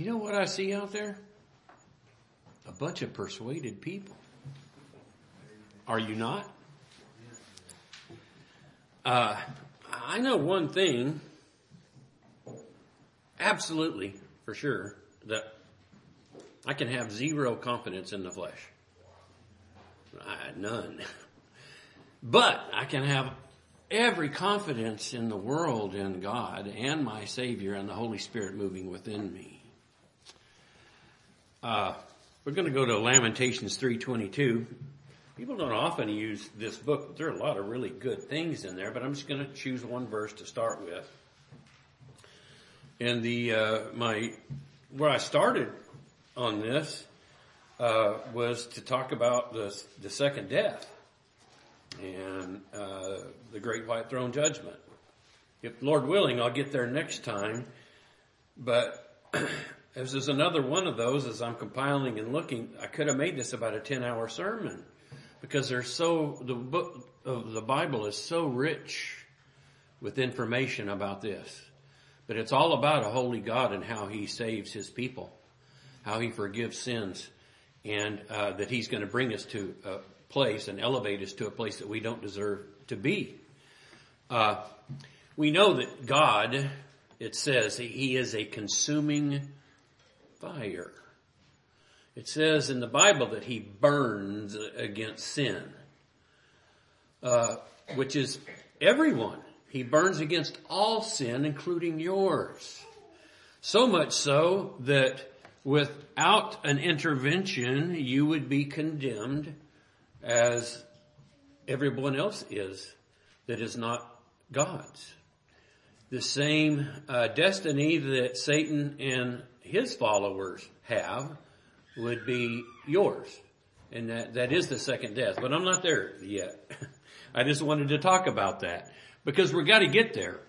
You know what I see out there? A bunch of persuaded people. Are you not? Uh, I know one thing, absolutely, for sure, that I can have zero confidence in the flesh. I, none. But I can have every confidence in the world in God and my Savior and the Holy Spirit moving within me. Uh, we're going to go to Lamentations 322. People don't often use this book. But there are a lot of really good things in there, but I'm just going to choose one verse to start with. And the uh, my where I started on this uh, was to talk about the the second death and uh, the great white throne judgment. If Lord willing, I'll get there next time. But this is another one of those. As I'm compiling and looking, I could have made this about a ten hour sermon because there's so the book of the Bible is so rich with information about this. But it's all about a holy God and how He saves His people, how He forgives sins, and uh, that He's going to bring us to a place and elevate us to a place that we don't deserve to be. Uh, we know that God, it says, He is a consuming fire. It says in the Bible that he burns against sin, uh, which is everyone. He burns against all sin, including yours. So much so that without an intervention, you would be condemned as everyone else is that is not God's. The same uh, destiny that Satan and his followers have would be yours. And that, that is the second death. But I'm not there yet. I just wanted to talk about that because we've got to get there.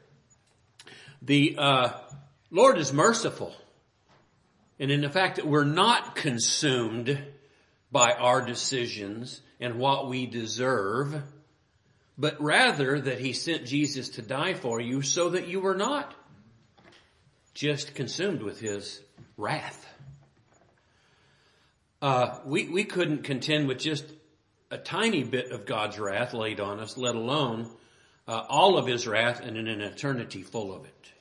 The uh, Lord is merciful. And in the fact that we're not consumed by our decisions and what we deserve, but rather that He sent Jesus to die for you so that you were not just consumed with His wrath. Uh, we, we couldn't contend with just a tiny bit of God's wrath laid on us, let alone uh, all of his wrath and in an eternity full of it.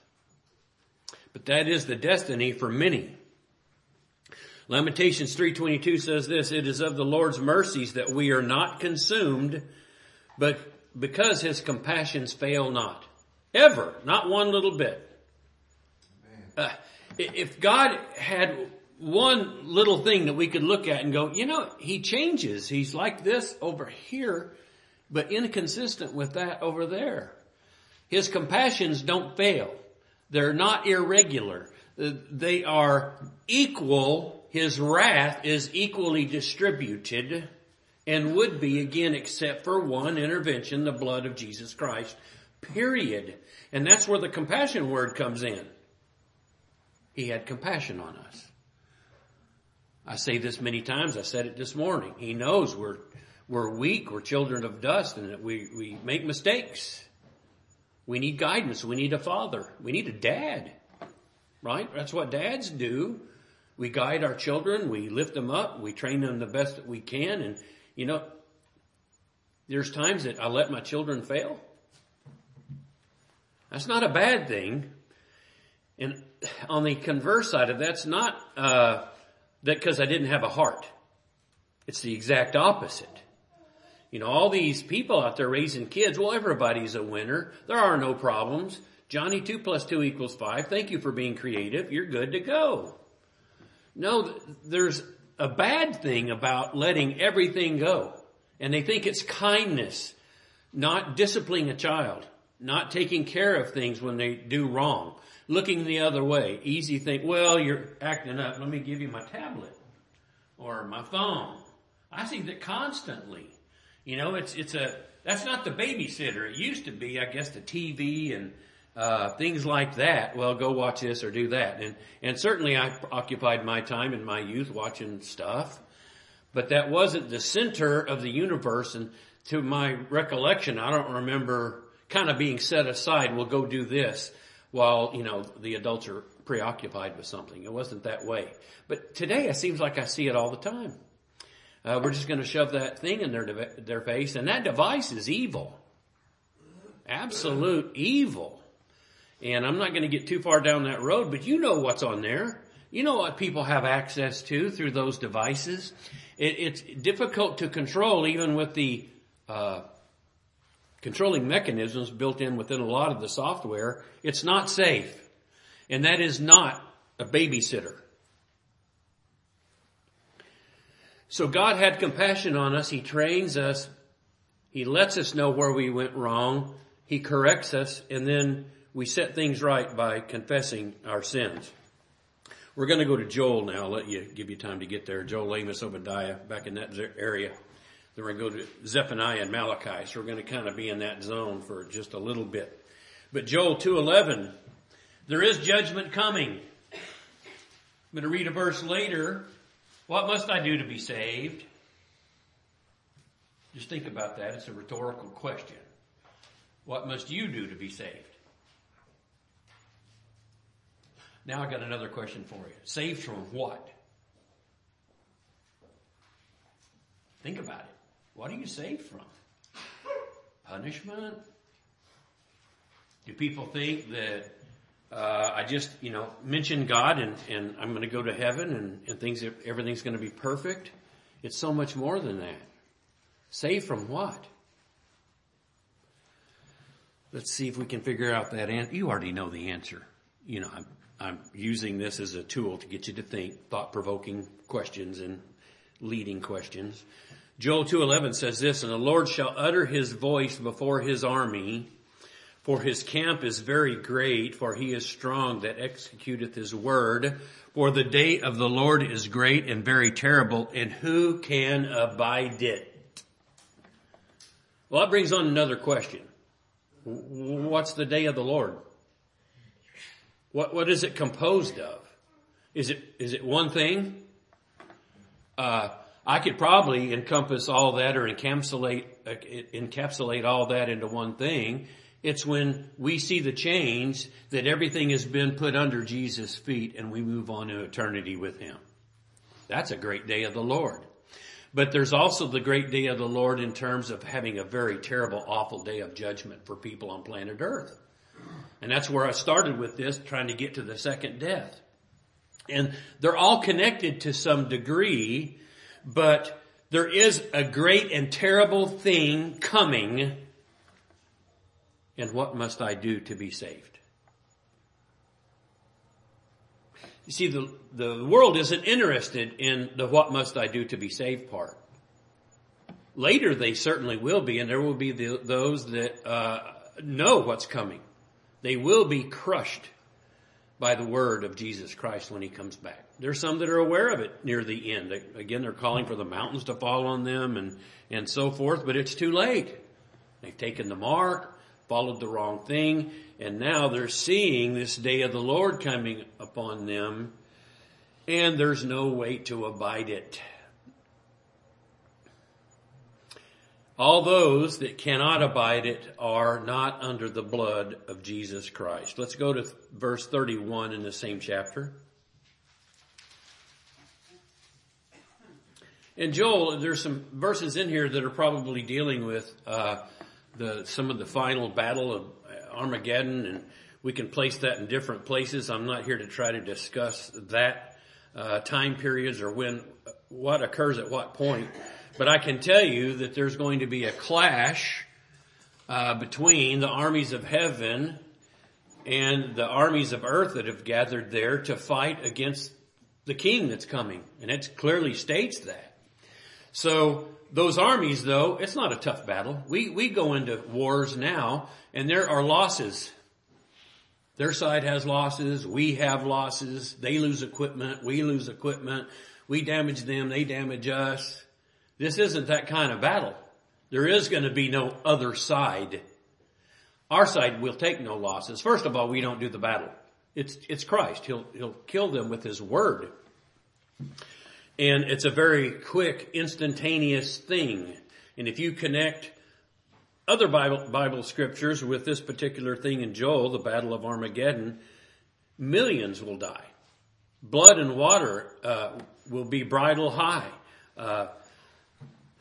But that is the destiny for many. Lamentations 3.22 says this, It is of the Lord's mercies that we are not consumed, but because his compassions fail not. Ever. Not one little bit. Uh, if God had one little thing that we could look at and go, you know, he changes. He's like this over here, but inconsistent with that over there. His compassions don't fail. They're not irregular. Uh, they are equal. His wrath is equally distributed and would be again except for one intervention, the blood of Jesus Christ. Period. And that's where the compassion word comes in. He had compassion on us. I say this many times. I said it this morning. He knows we're, we're weak. We're children of dust and that we, we make mistakes. We need guidance. We need a father. We need a dad. Right? That's what dads do. We guide our children. We lift them up. We train them the best that we can. And, you know, there's times that I let my children fail. That's not a bad thing. And on the converse side of that's not, uh, that because I didn't have a heart. It's the exact opposite. You know, all these people out there raising kids, well, everybody's a winner. There are no problems. Johnny, two plus two equals five. Thank you for being creative. You're good to go. No, there's a bad thing about letting everything go. And they think it's kindness, not disciplining a child, not taking care of things when they do wrong looking the other way. Easy think, well, you're acting up. Let me give you my tablet or my phone. I see that constantly. You know, it's, it's a, that's not the babysitter. It used to be, I guess, the TV and, uh, things like that. Well, go watch this or do that. And, and certainly I occupied my time in my youth watching stuff, but that wasn't the center of the universe. And to my recollection, I don't remember kind of being set aside. We'll go do this while, you know, the adults are preoccupied with something. It wasn't that way. But today it seems like I see it all the time. Uh, we're just going to shove that thing in their, their face and that device is evil. Absolute evil. And I'm not going to get too far down that road, but you know what's on there. You know what people have access to through those devices. It, it's difficult to control even with the uh, controlling mechanisms built in within a lot of the software. It's not safe. And that is not a babysitter. So God had compassion on us. He trains us. He lets us know where we went wrong. He corrects us and then we set things right by confessing our sins. We're going to go to Joel now. I'll let you give you time to get there. Joel, Amos, Obadiah, back in that area. Then we're going to go to Zephaniah and Malachi. So we're going to kind of be in that zone for just a little bit. But Joel 2:11, there is judgment coming. I'm going to read a verse later. What must I do to be saved? Just think about that. It's a rhetorical question. What must you do to be saved? Now I got another question for you. Saved from what? Think about it. What are you saved from? Punishment? Do people think that uh, I just, you know, mention God and, and I'm going to go to heaven and, and things, everything's going to be perfect? It's so much more than that. Saved from what? Let's see if we can figure out that answer. You already know the answer. You know, I'm, I'm using this as a tool to get you to think, thought-provoking questions and leading questions. Joel 2.11 says this, And the Lord shall utter his voice before his army, for his camp is very great, for he is strong that executeth his word. For the day of the Lord is great and very terrible, and who can abide it? Well, that brings on another question. What's the day of the Lord? What, what is it composed of? Is it, is it one thing? Uh, I could probably encompass all that or encapsulate, uh, encapsulate all that into one thing. It's when we see the change that everything has been put under Jesus' feet and we move on to eternity with Him. That's a great day of the Lord. But there's also the great day of the Lord in terms of having a very terrible, awful day of judgment for people on planet earth. And that's where I started with this, trying to get to the second death. And they're all connected to some degree, but there is a great and terrible thing coming. And what must I do to be saved? You see, the, the world isn't interested in the what must I do to be saved part. Later they certainly will be, and there will be the, those that uh, know what's coming. They will be crushed by the word of Jesus Christ when he comes back. There's some that are aware of it near the end. Again, they're calling for the mountains to fall on them and, and so forth, but it's too late. They've taken the mark, followed the wrong thing, and now they're seeing this day of the Lord coming upon them, and there's no way to abide it. All those that cannot abide it are not under the blood of Jesus Christ. Let's go to verse 31 in the same chapter. And Joel, there's some verses in here that are probably dealing with uh, the some of the final battle of Armageddon, and we can place that in different places. I'm not here to try to discuss that uh, time periods or when what occurs at what point. But I can tell you that there's going to be a clash uh, between the armies of heaven and the armies of earth that have gathered there to fight against the king that's coming. And it clearly states that. So those armies though, it's not a tough battle. We, we go into wars now and there are losses. Their side has losses. We have losses. They lose equipment. We lose equipment. We damage them. They damage us. This isn't that kind of battle. There is going to be no other side. Our side will take no losses. First of all, we don't do the battle. It's, it's Christ. He'll, he'll kill them with His Word. And it's a very quick, instantaneous thing. And if you connect other Bible, Bible scriptures with this particular thing in Joel, the Battle of Armageddon, millions will die. Blood and water uh, will be bridle high. Uh,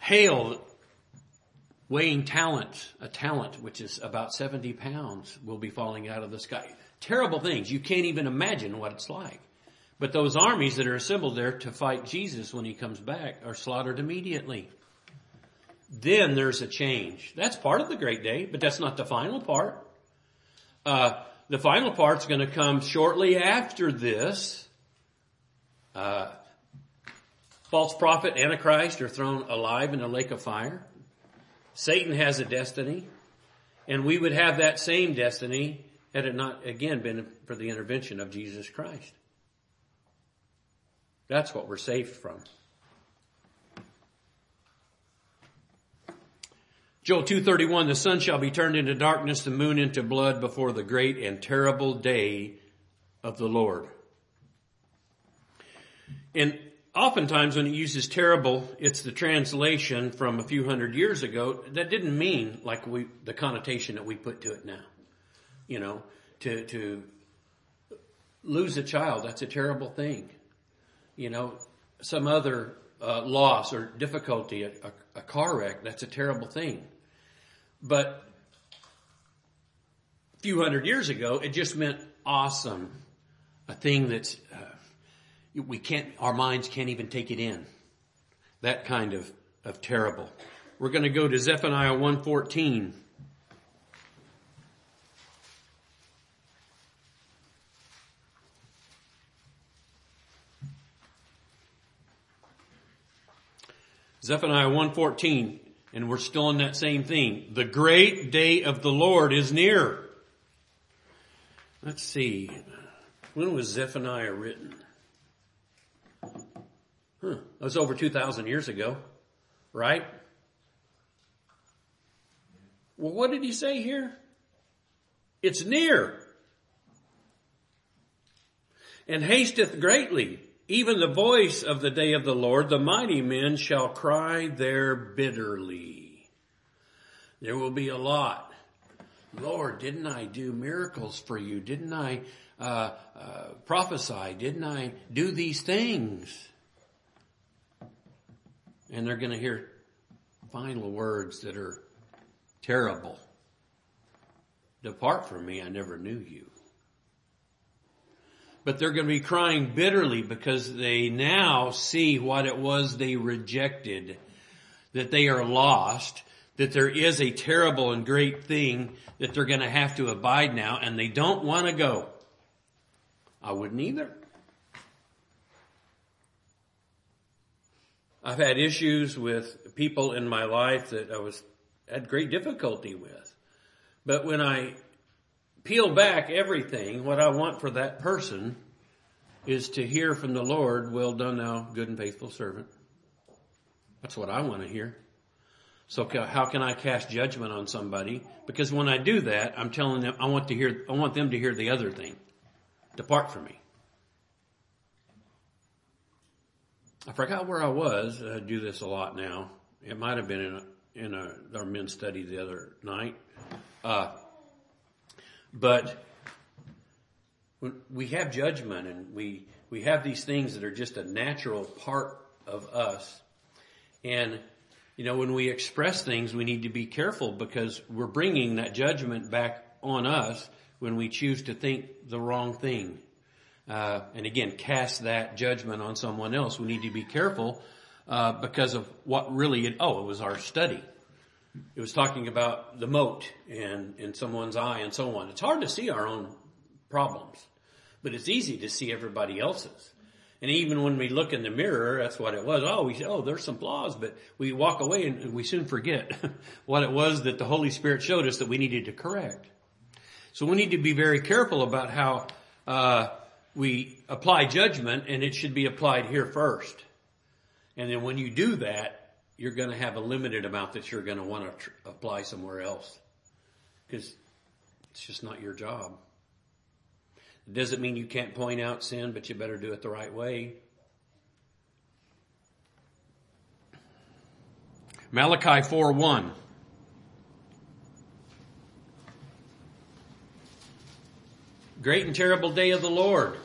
hail weighing talent, a talent which is about 70 pounds, will be falling out of the sky. Terrible things. You can't even imagine what it's like. But those armies that are assembled there to fight Jesus when he comes back are slaughtered immediately. Then there's a change. That's part of the great day, but that's not the final part. Uh, the final part's going to come shortly after this. Uh, false prophet, Antichrist are thrown alive in a lake of fire. Satan has a destiny, and we would have that same destiny had it not again been for the intervention of Jesus Christ. That's what we're saved from. Joel 2:31 the sun shall be turned into darkness the moon into blood before the great and terrible day of the Lord. And oftentimes when it uses terrible, it's the translation from a few hundred years ago. That didn't mean like we, the connotation that we put to it now. You know, to, to lose a child, that's a terrible thing. You know, some other uh, loss or difficulty, a, a, a car wreck, that's a terrible thing. But a few hundred years ago, it just meant awesome. A thing that's, uh, we can't, our minds can't even take it in. That kind of, of terrible. We're going to go to Zephaniah 114. Zephaniah 114. And we're still in that same theme. The great day of the Lord is near. Let's see. When was Zephaniah written? That was over 2,000 years ago, right? Well, what did he say here? It's near. And hasteth greatly. Even the voice of the day of the Lord, the mighty men shall cry there bitterly. There will be a lot. Lord, didn't I do miracles for you? Didn't I uh, uh, prophesy? Didn't I do these things? And they're going to hear final words that are terrible. Depart from me, I never knew you but they're going to be crying bitterly because they now see what it was they rejected, that they are lost, that there is a terrible and great thing that they're going to have to abide now, and they don't want to go. I wouldn't either. I've had issues with people in my life that I was had great difficulty with. But when I peel back everything, what I want for that person is to hear from the Lord, well done thou good and faithful servant. That's what I want to hear. So how can I cast judgment on somebody? Because when I do that, I'm telling them, I want to hear, I want them to hear the other thing. Depart from me. I forgot where I was. I do this a lot now. It might have been in a, in a, our men's study the other night. Uh, but we have judgment and we, we have these things that are just a natural part of us. And, you know, when we express things, we need to be careful because we're bringing that judgment back on us when we choose to think the wrong thing. Uh, and again, cast that judgment on someone else. We need to be careful uh, because of what really it, oh, it was our study. It was talking about the mote in, in someone's eye and so on. It's hard to see our own problems, but it's easy to see everybody else's. And even when we look in the mirror, that's what it was. Oh, we say, oh, there's some flaws, but we walk away and we soon forget what it was that the Holy Spirit showed us that we needed to correct. So we need to be very careful about how uh, we apply judgment, and it should be applied here first. And then when you do that, you're going to have a limited amount that you're going to want to tr- apply somewhere else because it's just not your job. It doesn't mean you can't point out sin, but you better do it the right way. Malachi 4 1. Great and terrible day of the Lord.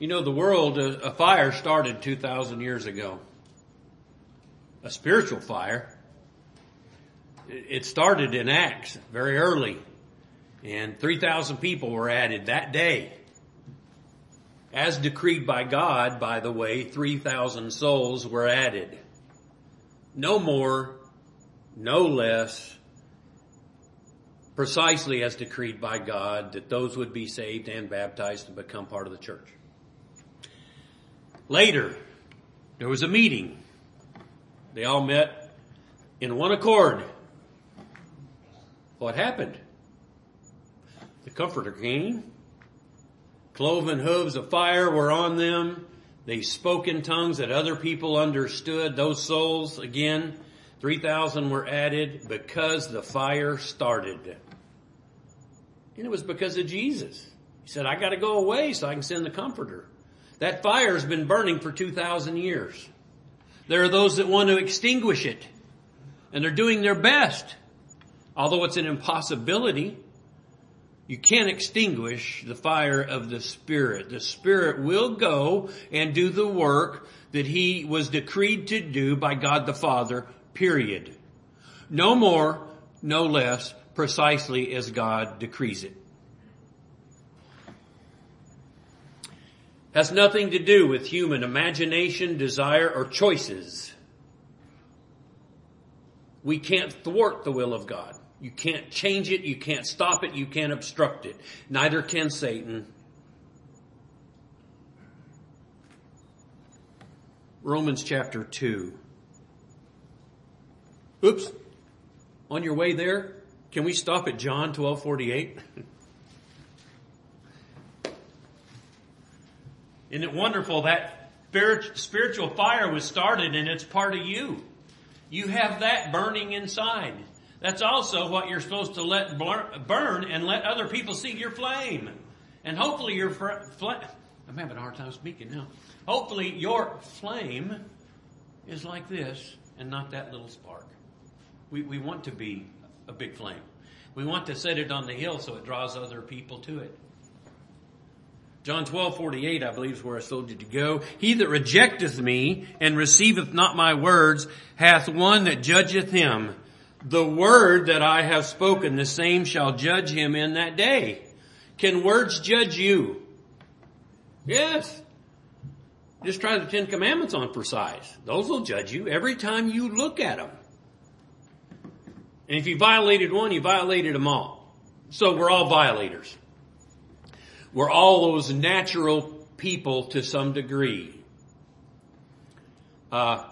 You know, the world, uh, a fire started 2,000 years ago. A spiritual fire. It started in Acts very early. And 3,000 people were added that day. As decreed by God, by the way, 3,000 souls were added. No more, no less, precisely as decreed by God, that those would be saved and baptized and become part of the church. Later, there was a meeting. They all met in one accord. What happened? The Comforter came. Cloven hooves of fire were on them. They spoke in tongues that other people understood. Those souls, again, 3,000 were added because the fire started. And it was because of Jesus. He said, I gotta go away so I can send the Comforter. That fire has been burning for 2,000 years. There are those that want to extinguish it, and they're doing their best. Although it's an impossibility, you can't extinguish the fire of the Spirit. The Spirit will go and do the work that He was decreed to do by God the Father, period. No more, no less, precisely as God decrees it. has nothing to do with human imagination, desire, or choices. We can't thwart the will of God. You can't change it, you can't stop it, you can't obstruct it. Neither can Satan. Romans chapter 2. Oops. On your way there, can we stop at John 1248? Isn't it wonderful that spiritual fire was started and it's part of you? You have that burning inside. That's also what you're supposed to let burn and let other people see your flame. And hopefully your flame, I'm having a hard time speaking now. Hopefully your flame is like this and not that little spark. We, we want to be a big flame. We want to set it on the hill so it draws other people to it. John 12, 48, I believe is where I told you to go. He that rejecteth me and receiveth not my words hath one that judgeth him. The word that I have spoken, the same shall judge him in that day. Can words judge you? Yes. Just try the Ten Commandments on for size. Those will judge you every time you look at them. And if you violated one, you violated them all. So we're all violators. We're all those natural people to some degree. Uh,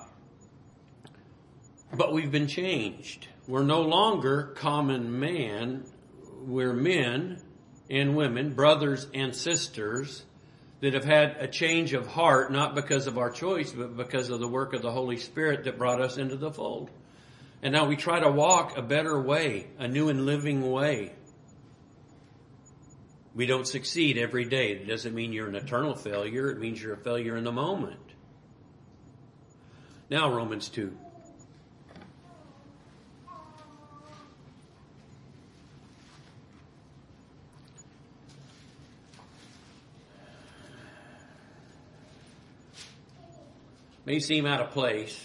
but we've been changed. We're no longer common man. We're men and women, brothers and sisters that have had a change of heart, not because of our choice, but because of the work of the Holy Spirit that brought us into the fold. And now we try to walk a better way, a new and living way. We don't succeed every day. It doesn't mean you're an eternal failure. It means you're a failure in the moment. Now Romans 2. May seem out of place.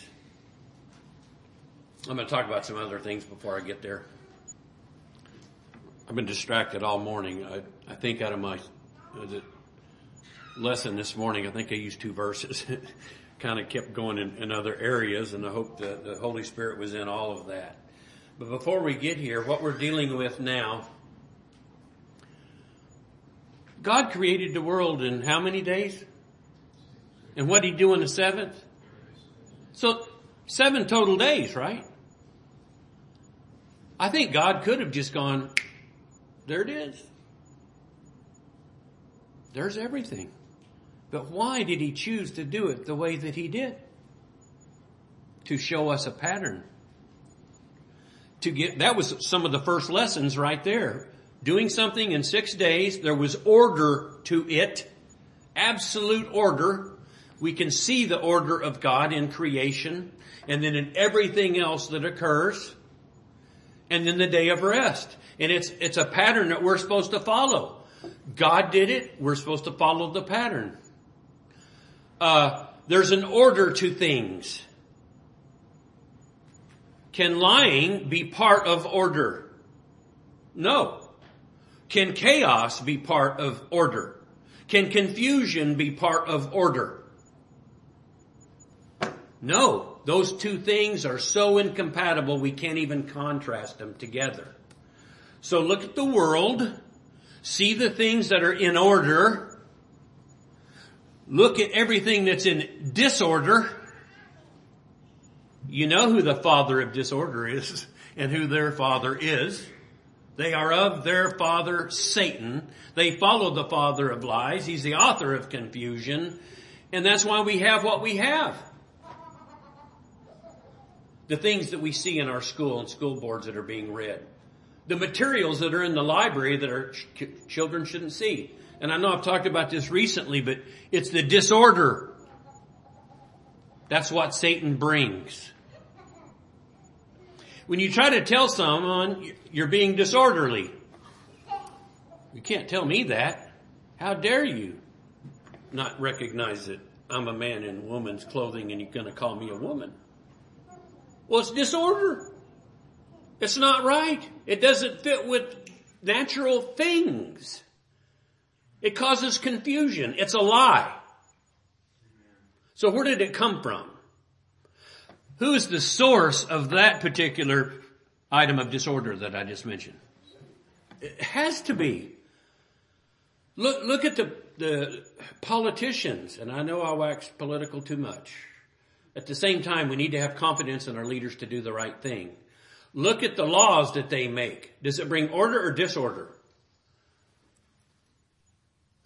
I'm going to talk about some other things before I get there. I've been distracted all morning. I, I think out of my uh, lesson this morning, I think I used two verses. kind of kept going in, in other areas, and I hope that the Holy Spirit was in all of that. But before we get here, what we're dealing with now, God created the world in how many days? And what did he do in the seventh? So, seven total days, right? I think God could have just gone, there it is. There's everything. But why did he choose to do it the way that he did? To show us a pattern. To get, that was some of the first lessons right there. Doing something in six days, there was order to it. Absolute order. We can see the order of God in creation and then in everything else that occurs. And then the day of rest. And it's, it's a pattern that we're supposed to follow. God did it. We're supposed to follow the pattern. Uh, there's an order to things. Can lying be part of order? No. Can chaos be part of order? Can confusion be part of order? No. Those two things are so incompatible we can't even contrast them together. So look at the world, see the things that are in order, look at everything that's in disorder, you know who the father of disorder is and who their father is. They are of their father Satan. They follow the father of lies. He's the author of confusion. And that's why we have what we have. The things that we see in our school and school boards that are being read. The materials that are in the library that our ch- children shouldn't see. And I know I've talked about this recently, but it's the disorder. That's what Satan brings. When you try to tell someone you're being disorderly, you can't tell me that. How dare you not recognize that I'm a man in woman's clothing and you're going to call me a woman? Well, it's disorder. It's not right. It doesn't fit with natural things. It causes confusion. It's a lie. So where did it come from? Who's the source of that particular item of disorder that I just mentioned? It has to be. Look, look at the, the politicians, and I know I wax political too much. At the same time, we need to have confidence in our leaders to do the right thing. Look at the laws that they make. Does it bring order or disorder?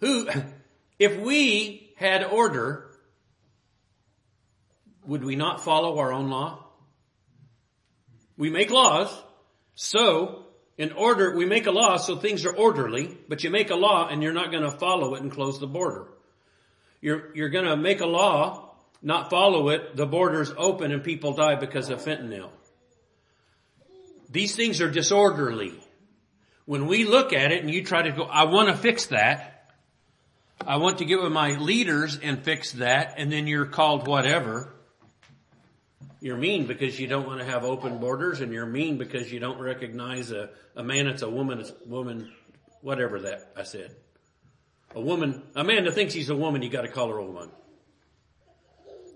Who, if we had order, would we not follow our own law? We make laws, so in order, we make a law so things are orderly, but you make a law and you're not going to follow it and close the border. You're, you're going to make a law, not follow it, the border's open and people die because of fentanyl. These things are disorderly. When we look at it and you try to go, I want to fix that. I want to get with my leaders and fix that, and then you're called whatever. You're mean because you don't want to have open borders and you're mean because you don't recognize a, a man it's a woman, a woman, whatever that I said. A woman, a man that thinks he's a woman, you gotta call her a woman.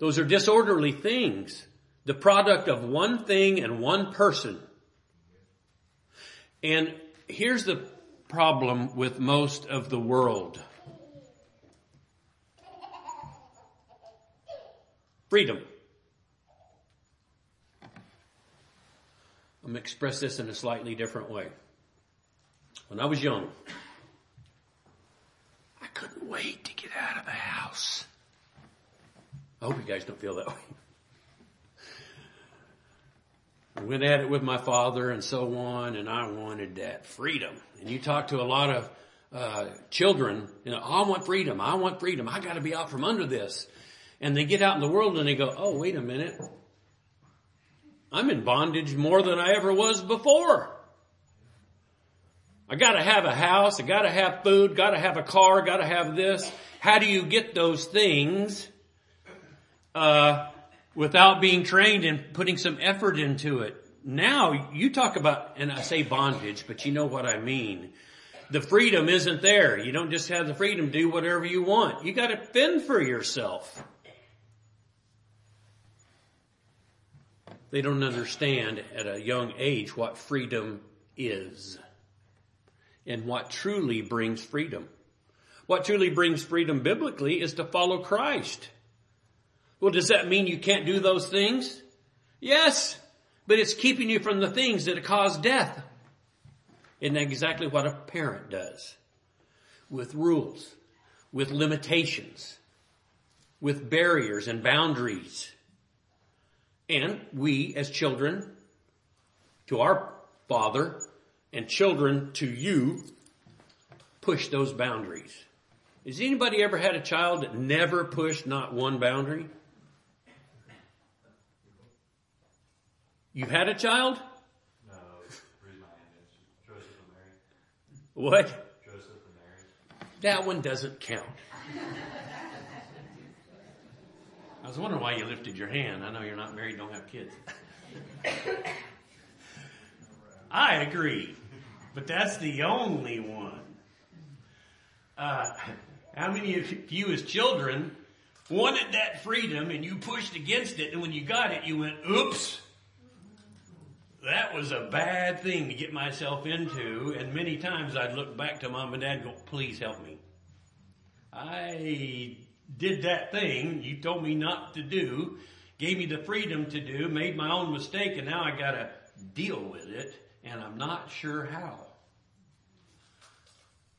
Those are disorderly things. The product of one thing and one person. And here's the problem with most of the world. Freedom. I'm going to express this in a slightly different way. When I was young, I couldn't wait to get out of the house. I hope you guys don't feel that way. I went at it with my father and so on, and I wanted that freedom. And you talk to a lot of uh, children, you know, I want freedom. I want freedom. I got to be out from under this. And they get out in the world and they go, oh, wait a minute. I'm in bondage more than I ever was before. I gotta have a house, I gotta have food, gotta have a car, gotta have this. How do you get those things, uh, without being trained and putting some effort into it? Now, you talk about, and I say bondage, but you know what I mean. The freedom isn't there. You don't just have the freedom to do whatever you want. You gotta fend for yourself. They don't understand at a young age what freedom is and what truly brings freedom. What truly brings freedom biblically is to follow Christ. Well, does that mean you can't do those things? Yes, but it's keeping you from the things that cause death. Isn't exactly what a parent does? With rules, with limitations, with barriers and boundaries. And we as children to our father and children to you push those boundaries. Has anybody ever had a child that never pushed not one boundary? You've had a child? No, Joseph and Mary. What? Joseph and Mary. That one doesn't count. I was wondering why you lifted your hand. I know you're not married, don't have kids. I agree, but that's the only one. Uh, how many of you as children wanted that freedom and you pushed against it and when you got it you went, oops, that was a bad thing to get myself into and many times I'd look back to mom and dad and go, please help me. I did that thing you told me not to do, gave me the freedom to do, made my own mistake and now I gotta deal with it and I'm not sure how.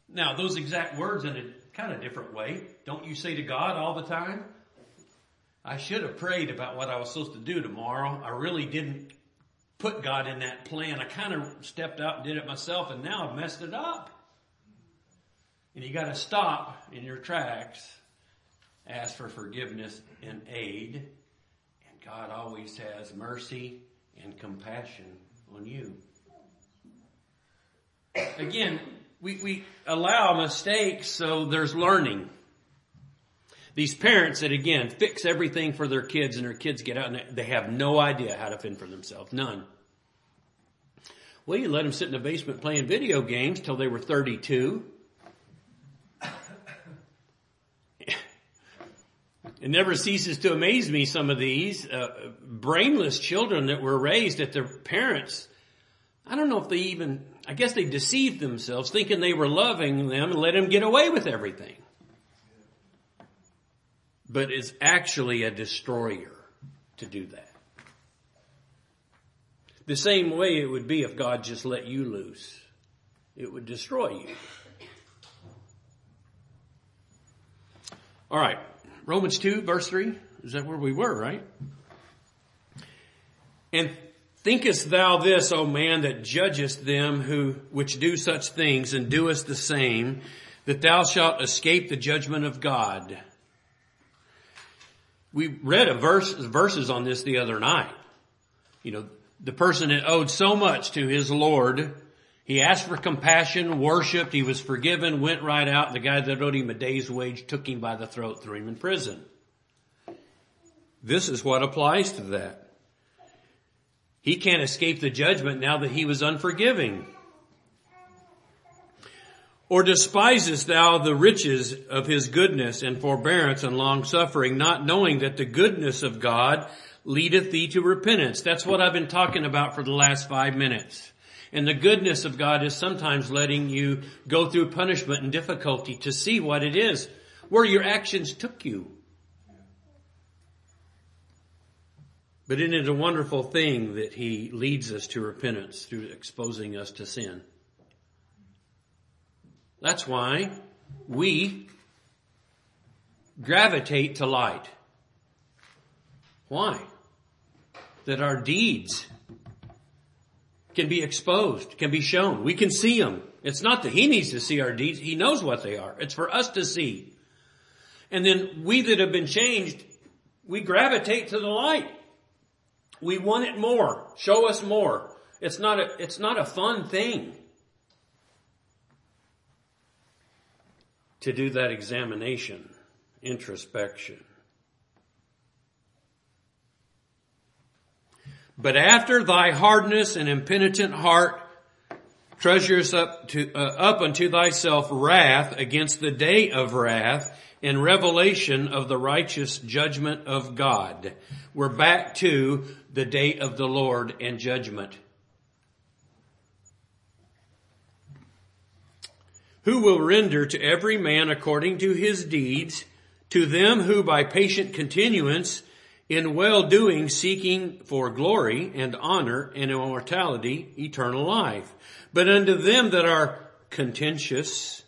Now those exact words in a kind of different way. Don't you say to God all the time? I should have prayed about what I was supposed to do tomorrow. I really didn't put God in that plan. I kind of stepped out and did it myself and now I've messed it up. And you gotta stop in your tracks, ask for forgiveness and aid, and God always has mercy and compassion on you. Again, we, we allow mistakes so there's learning. These parents that again fix everything for their kids and their kids get out and they have no idea how to fend for themselves. None. Well, you let them sit in the basement playing video games till they were 32. It never ceases to amaze me some of these uh, brainless children that were raised at their parents. I don't know if they even I guess they deceived themselves thinking they were loving them and let them get away with everything. But it's actually a destroyer to do that. The same way it would be if God just let you loose. It would destroy you. All right. Romans 2 verse 3. Is that where we were, right? And Thinkest thou this, O man, that judgest them who, which do such things and doest the same, that thou shalt escape the judgment of God? We read a verse, verses on this the other night. You know, the person that owed so much to his Lord, he asked for compassion, worshiped, he was forgiven, went right out. The guy that owed him a day's wage took him by the throat, threw him in prison. This is what applies to that. He can't escape the judgment now that he was unforgiving. Or despisest thou the riches of his goodness and forbearance and long suffering, not knowing that the goodness of God leadeth thee to repentance? That's what I've been talking about for the last five minutes. And the goodness of God is sometimes letting you go through punishment and difficulty to see what it is, where your actions took you. But isn't it a wonderful thing that He leads us to repentance through exposing us to sin? That's why we gravitate to light. Why? That our deeds can be exposed, can be shown. We can see them. It's not that He needs to see our deeds. He knows what they are. It's for us to see. And then we that have been changed, we gravitate to the light. We want it more. Show us more. It's not a, it's not a fun thing to do that examination, introspection. But after thy hardness and impenitent heart treasures up to, uh, up unto thyself wrath against the day of wrath and revelation of the righteous judgment of God. We're back to the day of the Lord and judgment. Who will render to every man according to his deeds, to them who by patient continuance in well doing seeking for glory and honor and immortality, eternal life. But unto them that are contentious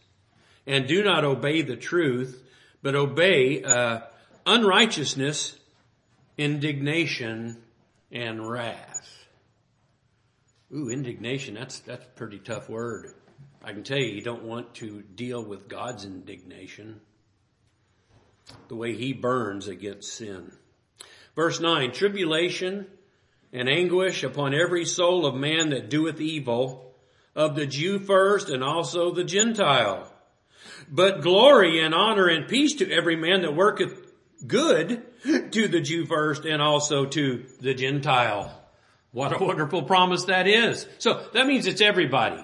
and do not obey the truth, but obey uh, unrighteousness, indignation, and wrath. Ooh, indignation, that's, that's a pretty tough word. I can tell you, you don't want to deal with God's indignation. The way he burns against sin. Verse 9, tribulation and anguish upon every soul of man that doeth evil, of the Jew first and also the Gentile. But glory and honor and peace to every man that worketh good to the Jew first and also to the Gentile. What a wonderful promise that is. So that means it's everybody.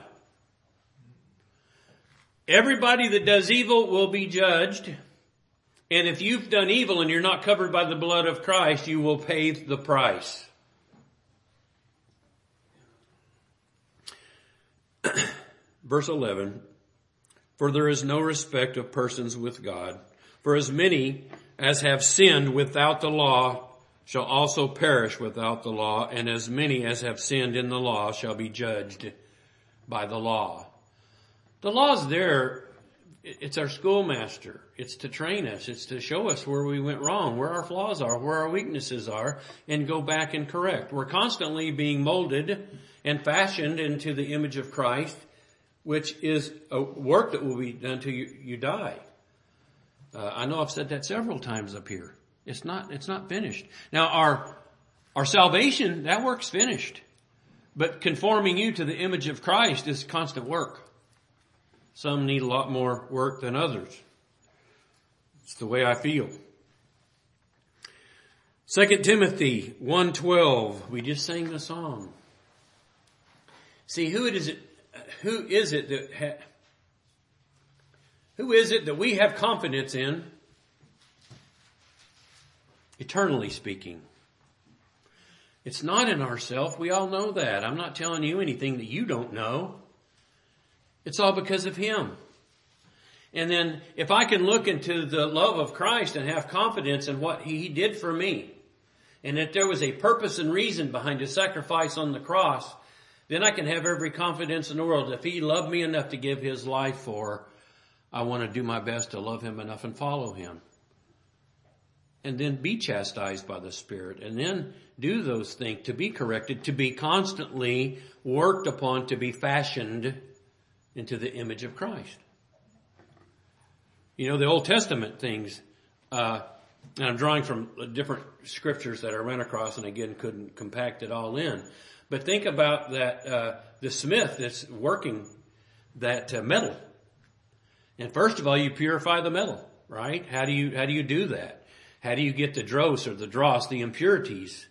Everybody that does evil will be judged. And if you've done evil and you're not covered by the blood of Christ, you will pay the price. Verse 11, for there is no respect of persons with God. For as many as have sinned without the law shall also perish without the law, and as many as have sinned in the law shall be judged by the law. The law's there. It's our schoolmaster. It's to train us. It's to show us where we went wrong, where our flaws are, where our weaknesses are, and go back and correct. We're constantly being molded and fashioned into the image of Christ, which is a work that will be done till you, you die. Uh, I know I've said that several times up here. It's not, it's not finished. Now our, our salvation, that work's finished. But conforming you to the image of Christ is constant work. Some need a lot more work than others. It's the way I feel. 2 Timothy 1.12, we just sang the song. See, who is it, who is it that, ha, who is it that we have confidence in? Eternally speaking. It's not in ourself. We all know that. I'm not telling you anything that you don't know. It's all because of Him. And then if I can look into the love of Christ and have confidence in what He did for me, and that there was a purpose and reason behind His sacrifice on the cross, then I can have every confidence in the world. If He loved me enough to give His life for, I want to do my best to love him enough and follow him. And then be chastised by the Spirit and then do those things to be corrected, to be constantly worked upon, to be fashioned into the image of Christ. You know, the Old Testament things, uh, and I'm drawing from different scriptures that I ran across and again couldn't compact it all in. But think about that, uh, the smith that's working that uh, metal and first of all, you purify the metal, right? How do you, how do you do that? How do you get the dross or the dross, the impurities?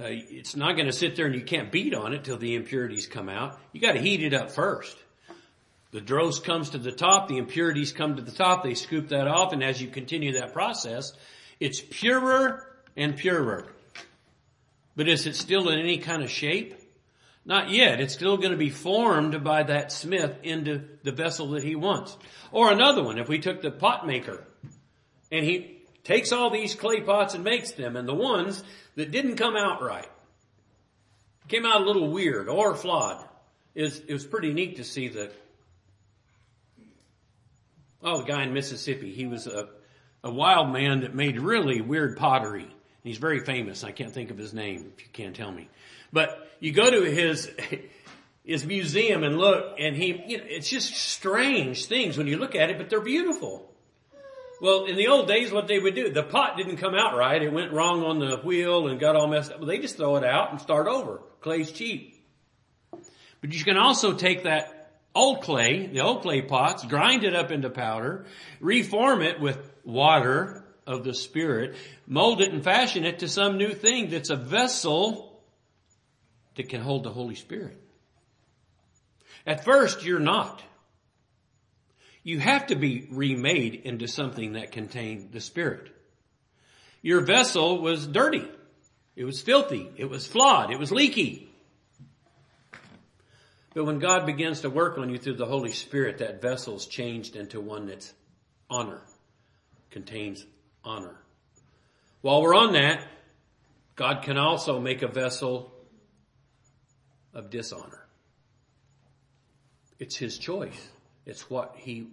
Uh, it's not going to sit there and you can't beat on it till the impurities come out. You got to heat it up first. The dross comes to the top, the impurities come to the top, they scoop that off, and as you continue that process, it's purer and purer. But is it still in any kind of shape? Not yet. It's still going to be formed by that smith into the vessel that he wants. Or another one, if we took the pot maker and he takes all these clay pots and makes them and the ones that didn't come out right, came out a little weird or flawed, is it was pretty neat to see the oh the guy in Mississippi. He was a a wild man that made really weird pottery. He's very famous. I can't think of his name if you can't tell me. But you go to his, his museum and look and he, you know, it's just strange things when you look at it, but they're beautiful. Well, in the old days, what they would do, the pot didn't come out right. It went wrong on the wheel and got all messed up. Well, they just throw it out and start over. Clay's cheap. But you can also take that old clay, the old clay pots, grind it up into powder, reform it with water of the Spirit, mold it and fashion it to some new thing that's a vessel that can hold the Holy Spirit. At first, you're not. You have to be remade into something that contained the Spirit. Your vessel was dirty. It was filthy. It was flawed. It was leaky. But when God begins to work on you through the Holy Spirit, that vessel is changed into one that's honor, contains honor. While we're on that, God can also make a vessel of dishonor. It's his choice. It's what he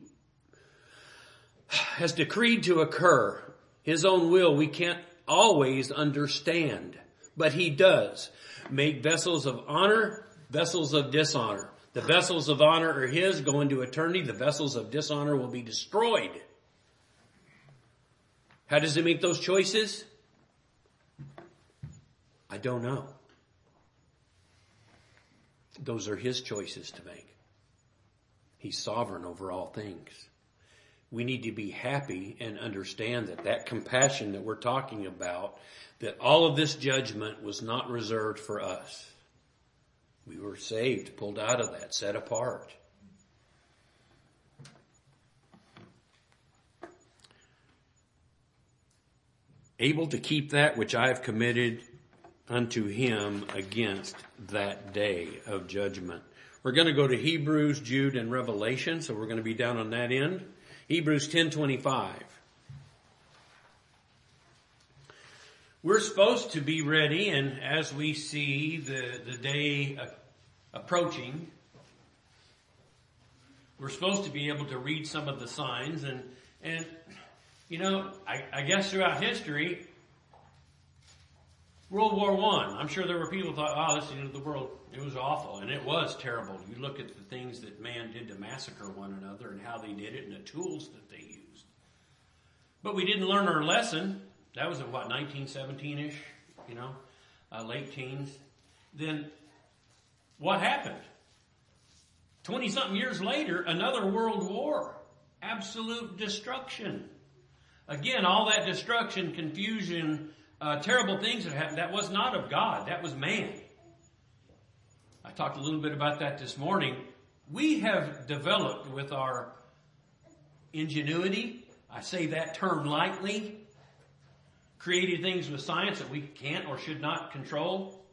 has decreed to occur. His own will we can't always understand, but he does make vessels of honor, vessels of dishonor. The vessels of honor are his, go into eternity. The vessels of dishonor will be destroyed. How does he make those choices? I don't know. Those are his choices to make. He's sovereign over all things. We need to be happy and understand that that compassion that we're talking about, that all of this judgment was not reserved for us. We were saved, pulled out of that, set apart. Able to keep that which I have committed unto him against that day of judgment. We're going to go to Hebrews, Jude, and Revelation, so we're going to be down on that end. Hebrews 10:25. We're supposed to be ready, and as we see the, the day approaching, we're supposed to be able to read some of the signs, and and you know, I, I guess throughout history, World War One. I'm sure there were people thought, "Oh, this is the world." It was awful, and it was terrible. You look at the things that man did to massacre one another, and how they did it, and the tools that they used. But we didn't learn our lesson. That was at what 1917ish, you know, uh, late teens. Then what happened? Twenty something years later, another world war, absolute destruction. Again, all that destruction, confusion uh, terrible things that happened, that was not of God. That was man. I talked a little bit about that this morning. We have developed with our ingenuity, I say that term lightly, created things with science that we can't or should not control.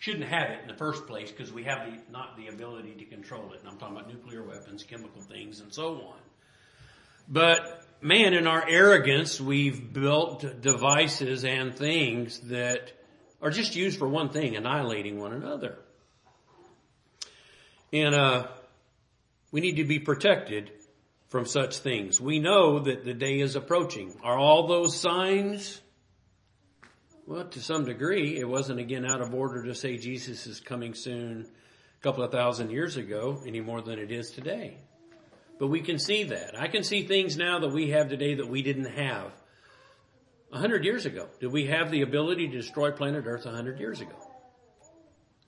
Shouldn't have it in the first place because we have the, not the ability to control it. And I'm talking about nuclear weapons, chemical things, and so on. But man, in our arrogance, we've built devices and things that are just used for one thing, annihilating one another. And, uh, we need to be protected from such things. We know that the day is approaching. Are all those signs? Well, to some degree, it wasn't again out of order to say Jesus is coming soon a couple of thousand years ago any more than it is today. But we can see that. I can see things now that we have today that we didn't have a hundred years ago. Did we have the ability to destroy planet Earth a hundred years ago?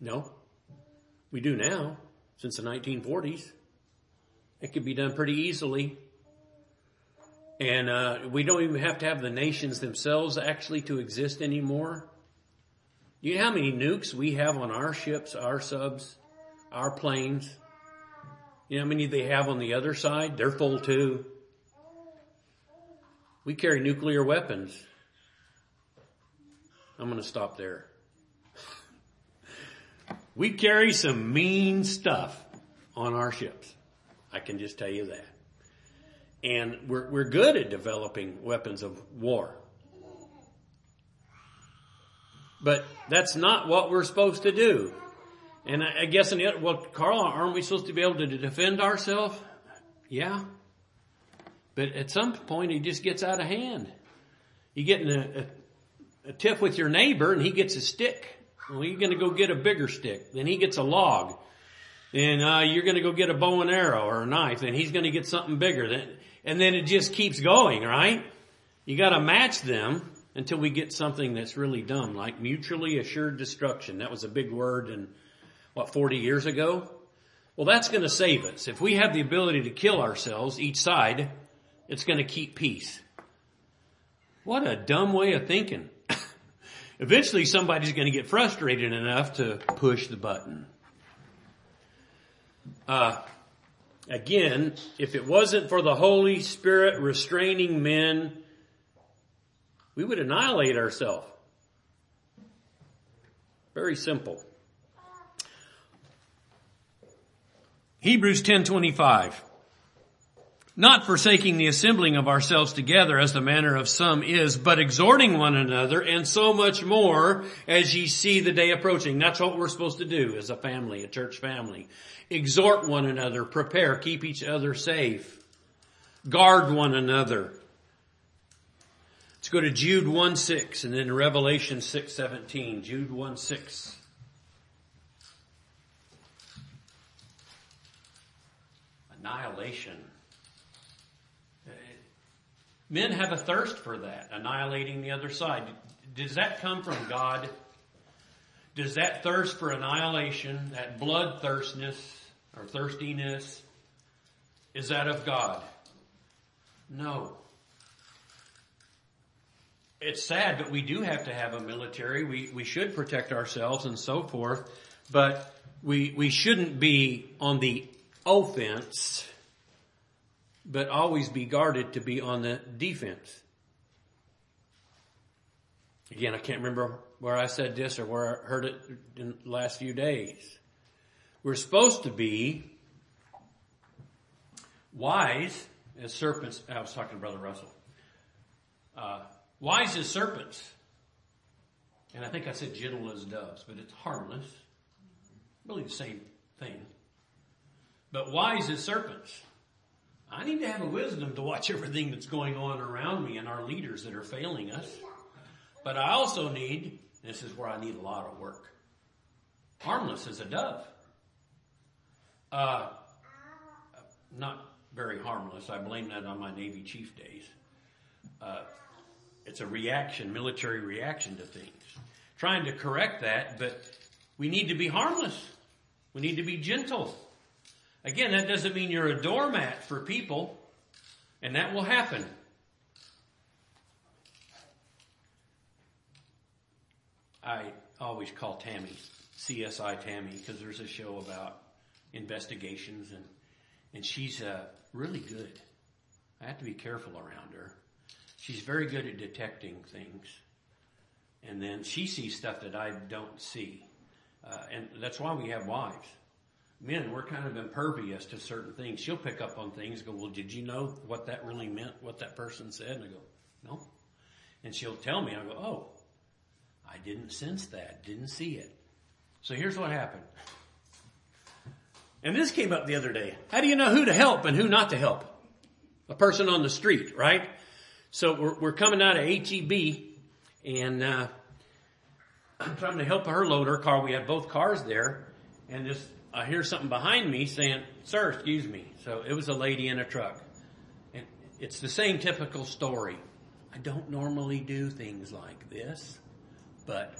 No. We do now, since the 1940s. It could be done pretty easily. And uh, we don't even have to have the nations themselves actually to exist anymore. You know how many nukes we have on our ships, our subs, our planes? You know how many they have on the other side? They're full too. We carry nuclear weapons. I'm going to stop there. we carry some mean stuff on our ships. I can just tell you that. And we're, we're good at developing weapons of war. But that's not what we're supposed to do. And I, I guess in other, well, Carl, aren't we supposed to be able to defend ourselves? Yeah. But at some point, it just gets out of hand. You get in a, a, a tiff with your neighbor and he gets a stick. Well, you're going to go get a bigger stick. Then he gets a log. And uh, you're going to go get a bow and arrow or a knife, and he's going to get something bigger. Then, and then it just keeps going, right? You got to match them until we get something that's really dumb, like mutually assured destruction. That was a big word, and what, 40 years ago? Well, that's going to save us. If we have the ability to kill ourselves, each side, it's going to keep peace. What a dumb way of thinking. Eventually somebody's going to get frustrated enough to push the button. Uh, again, if it wasn't for the Holy Spirit restraining men, we would annihilate ourselves. Very simple. Hebrews 10:25 Not forsaking the assembling of ourselves together as the manner of some is, but exhorting one another and so much more as ye see the day approaching. That's what we're supposed to do as a family, a church family. Exhort one another, prepare, keep each other safe, guard one another. Let's go to Jude 1 6 and then Revelation 6 17. Jude 1 6. annihilation. Men have a thirst for that, annihilating the other side. Does that come from God? Does that thirst for annihilation, that bloodthirstness or thirstiness, is that of God? No. It's sad, but we do have to have a military. We, we should protect ourselves and so forth, but we, we shouldn't be on the offense, but always be guarded to be on the defense. Again, I can't remember where I said this or where I heard it in the last few days. We're supposed to be wise as serpents. I was talking to Brother Russell. Uh, wise as serpents. And I think I said gentle as doves, but it's harmless. Really the same thing. But wise as serpents. I need to have a wisdom to watch everything that's going on around me and our leaders that are failing us. But I also need, this is where I need a lot of work. Harmless as a dove. Uh, not very harmless. I blame that on my Navy chief days. Uh, it's a reaction, military reaction to things. Trying to correct that, but we need to be harmless. We need to be gentle. Again, that doesn't mean you're a doormat for people, and that will happen. I always call Tammy CSI Tammy because there's a show about investigations and and she's uh, really good. I have to be careful around her. She's very good at detecting things, and then she sees stuff that I don't see, uh, and that's why we have wives. Men, we're kind of impervious to certain things. She'll pick up on things. Go, well, did you know what that really meant? What that person said? And I go, no. And she'll tell me. I go, oh, I didn't sense that. Didn't see it. So here's what happened. And this came up the other day. How do you know who to help and who not to help? A person on the street, right? So we're, we're coming out of HEB and, uh, I'm trying to help her load her car. We had both cars there and just, I hear something behind me saying, sir, excuse me. So it was a lady in a truck. And it's the same typical story. I don't normally do things like this, but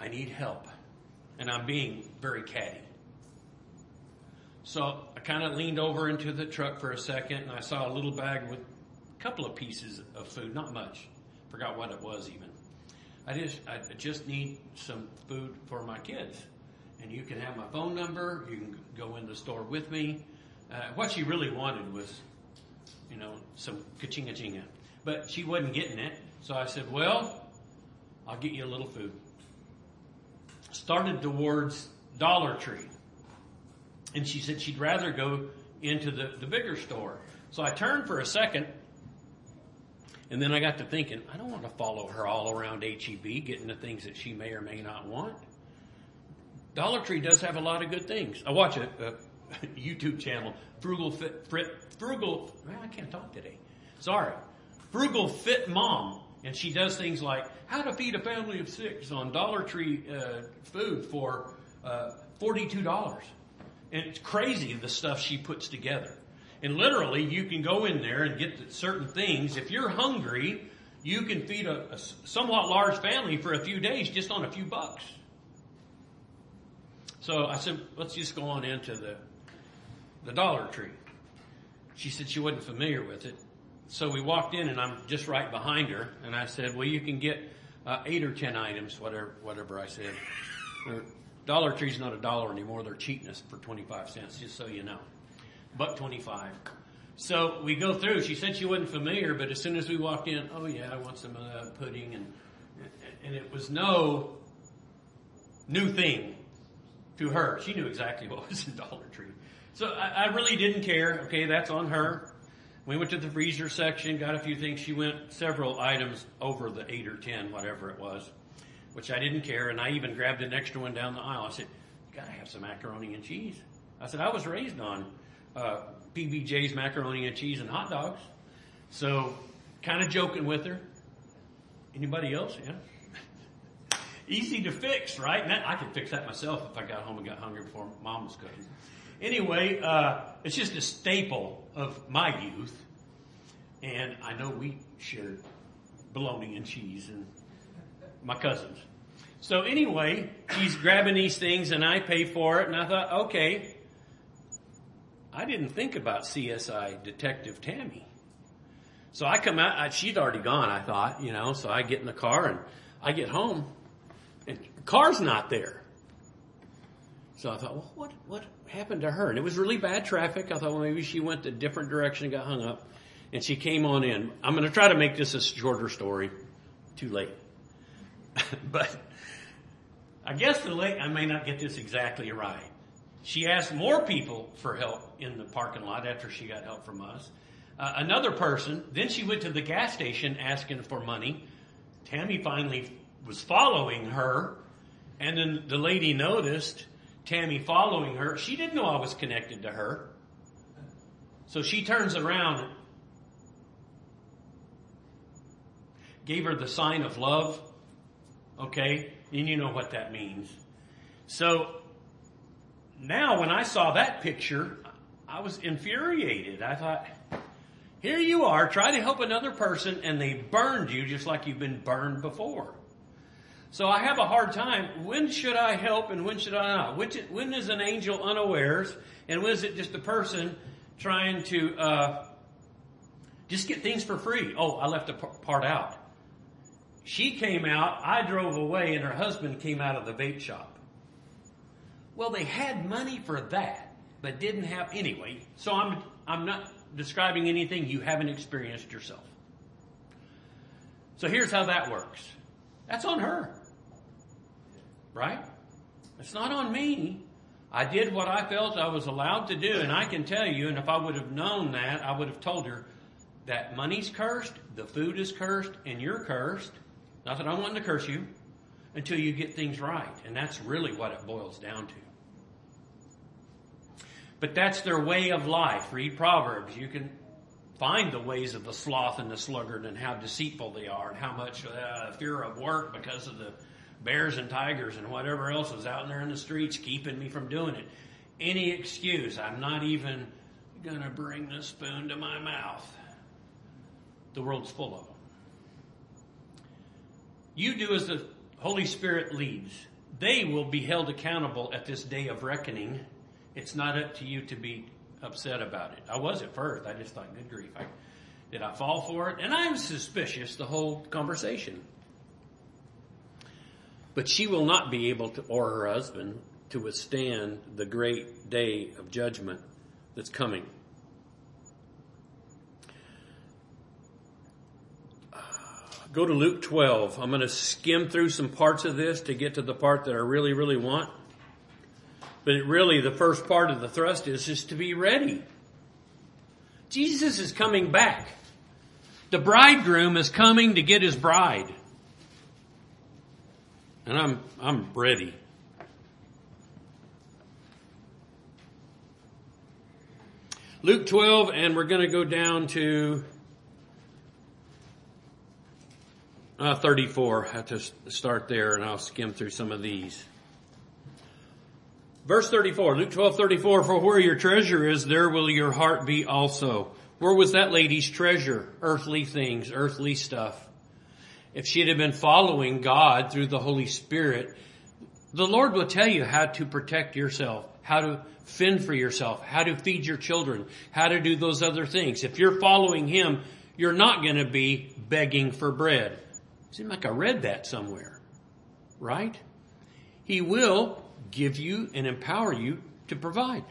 I need help. And I'm being very catty. So I kind of leaned over into the truck for a second and I saw a little bag with a couple of pieces of food, not much. Forgot what it was even. I just, I just need some food for my kids. And you can have my phone number. You can go in the store with me. Uh, what she really wanted was, you know, some kachinga chinga. But she wasn't getting it. So I said, well, I'll get you a little food. Started towards Dollar Tree. And she said she'd rather go into the, the bigger store. So I turned for a second, and then I got to thinking, I don't want to follow her all around HEB getting the things that she may or may not want. Dollar Tree does have a lot of good things. I watch a, a YouTube channel, Frugal Fit, Frit, Frugal, well, I can't talk today. Sorry. Frugal Fit Mom. And she does things like how to feed a family of six on Dollar Tree uh, food for uh, $42. And it's crazy the stuff she puts together. And literally, you can go in there and get certain things. If you're hungry, you can feed a, a somewhat large family for a few days just on a few bucks. So I said, let's just go on into the, the Dollar Tree. She said she wasn't familiar with it. So we walked in and I'm just right behind her and I said, well, you can get uh, eight or ten items, whatever, whatever I said. Dollar Tree's not a dollar anymore. They're cheating us for 25 cents, just so you know. Buck 25. So we go through. She said she wasn't familiar, but as soon as we walked in, oh yeah, I want some of uh, pudding, and and it was no new thing to her. She knew exactly what was in Dollar Tree. So I, I really didn't care. Okay, that's on her. We went to the freezer section, got a few things. She went several items over the eight or ten, whatever it was which I didn't care, and I even grabbed an extra one down the aisle. I said, "You gotta have some macaroni and cheese." I said, "I was raised on uh, PBJ's macaroni and cheese and hot dogs," so kind of joking with her. Anybody else? Yeah. Easy to fix, right? That, I could fix that myself if I got home and got hungry before mom was cooking. Anyway, uh, it's just a staple of my youth. And I know we shared bologna and cheese and my cousins. So anyway, he's grabbing these things and I pay for it and I thought, okay, I didn't think about CSI Detective Tammy. So I come out, I, she'd already gone, I thought, you know, so I get in the car and I get home and car's not there. So I thought, well, what, what happened to her? And it was really bad traffic. I thought, well, maybe she went a different direction and got hung up. And she came on in. I'm going to try to make this a shorter story. Too late. but I guess the late, I may not get this exactly right. She asked more people for help in the parking lot after she got help from us. Uh, another person, then she went to the gas station asking for money. Tammy finally was following her, and then the lady noticed Tammy following her. She didn't know I was connected to her. So she turns around, gave her the sign of love. Okay? And you know what that means. So now when I saw that picture, I was infuriated. I thought, here you are, try to help another person and they burned you just like you've been burned before. So I have a hard time. When should I help and when should I not? When is an angel unawares and when is it just a person trying to uh, just get things for free? Oh, I left a part out. She came out, I drove away, and her husband came out of the vape shop. Well, they had money for that, but didn't have anyway. So I'm I'm not describing anything you haven't experienced yourself. So here's how that works. That's on her. Right? It's not on me. I did what I felt I was allowed to do, and I can tell you, and if I would have known that, I would have told her that money's cursed, the food is cursed, and you're cursed. Not that I'm wanting to curse you, until you get things right. And that's really what it boils down to. But that's their way of life. Read Proverbs. You can find the ways of the sloth and the sluggard and how deceitful they are and how much uh, fear of work because of the bears and tigers and whatever else is out there in the streets keeping me from doing it. Any excuse. I'm not even going to bring the spoon to my mouth. The world's full of them. You do as the Holy Spirit leads. They will be held accountable at this day of reckoning. It's not up to you to be upset about it. I was at first. I just thought, good grief. I, did I fall for it? And I'm suspicious the whole conversation. But she will not be able to, or her husband, to withstand the great day of judgment that's coming. Go to Luke 12. I'm going to skim through some parts of this to get to the part that I really, really want. But really, the first part of the thrust is just to be ready. Jesus is coming back. The bridegroom is coming to get his bride. And I'm, I'm ready. Luke 12, and we're going to go down to uh, 34. I have to start there, and I'll skim through some of these. Verse 34, Luke 12, 34, for where your treasure is, there will your heart be also. Where was that lady's treasure? Earthly things, earthly stuff. If she had been following God through the Holy Spirit, the Lord will tell you how to protect yourself, how to fend for yourself, how to feed your children, how to do those other things. If you're following Him, you're not going to be begging for bread. Seems like I read that somewhere, right? He will give you and empower you to provide.